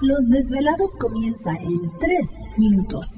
Los desvelados comienza en 3 minutos.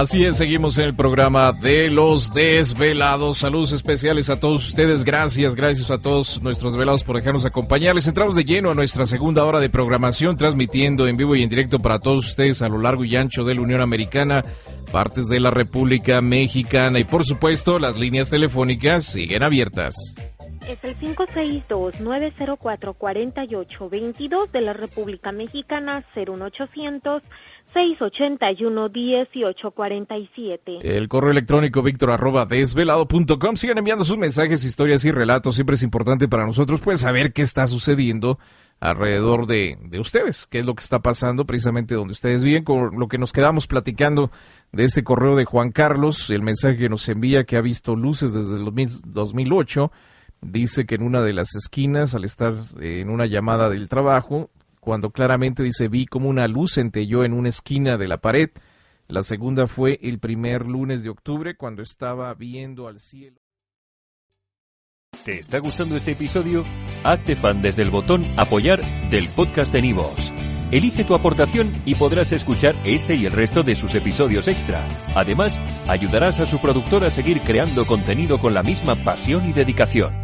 Así es, seguimos en el programa de los desvelados. Saludos especiales a todos ustedes. Gracias, gracias a todos nuestros velados por dejarnos acompañarles. Entramos de lleno a nuestra segunda hora de programación, transmitiendo en vivo y en directo para todos ustedes a lo largo y ancho de la Unión Americana, partes de la República Mexicana y por supuesto las líneas telefónicas siguen abiertas. Es el 562-904-4822 de la República Mexicana, 01800. 681-1847. El correo electrónico víctor arroba desvelado.com. Sigan enviando sus mensajes, historias y relatos. Siempre es importante para nosotros pues saber qué está sucediendo alrededor de, de ustedes, qué es lo que está pasando precisamente donde ustedes viven, con lo que nos quedamos platicando de este correo de Juan Carlos, el mensaje que nos envía que ha visto luces desde el 2008. Dice que en una de las esquinas, al estar en una llamada del trabajo, cuando claramente dice vi como una luz centelló en una esquina de la pared. La segunda fue el primer lunes de octubre cuando estaba viendo al cielo. ¿Te está gustando este episodio? Hazte fan desde el botón apoyar del podcast de Nivos. Elige tu aportación y podrás escuchar este y el resto de sus episodios extra. Además, ayudarás a su productor a seguir creando contenido con la misma pasión y dedicación.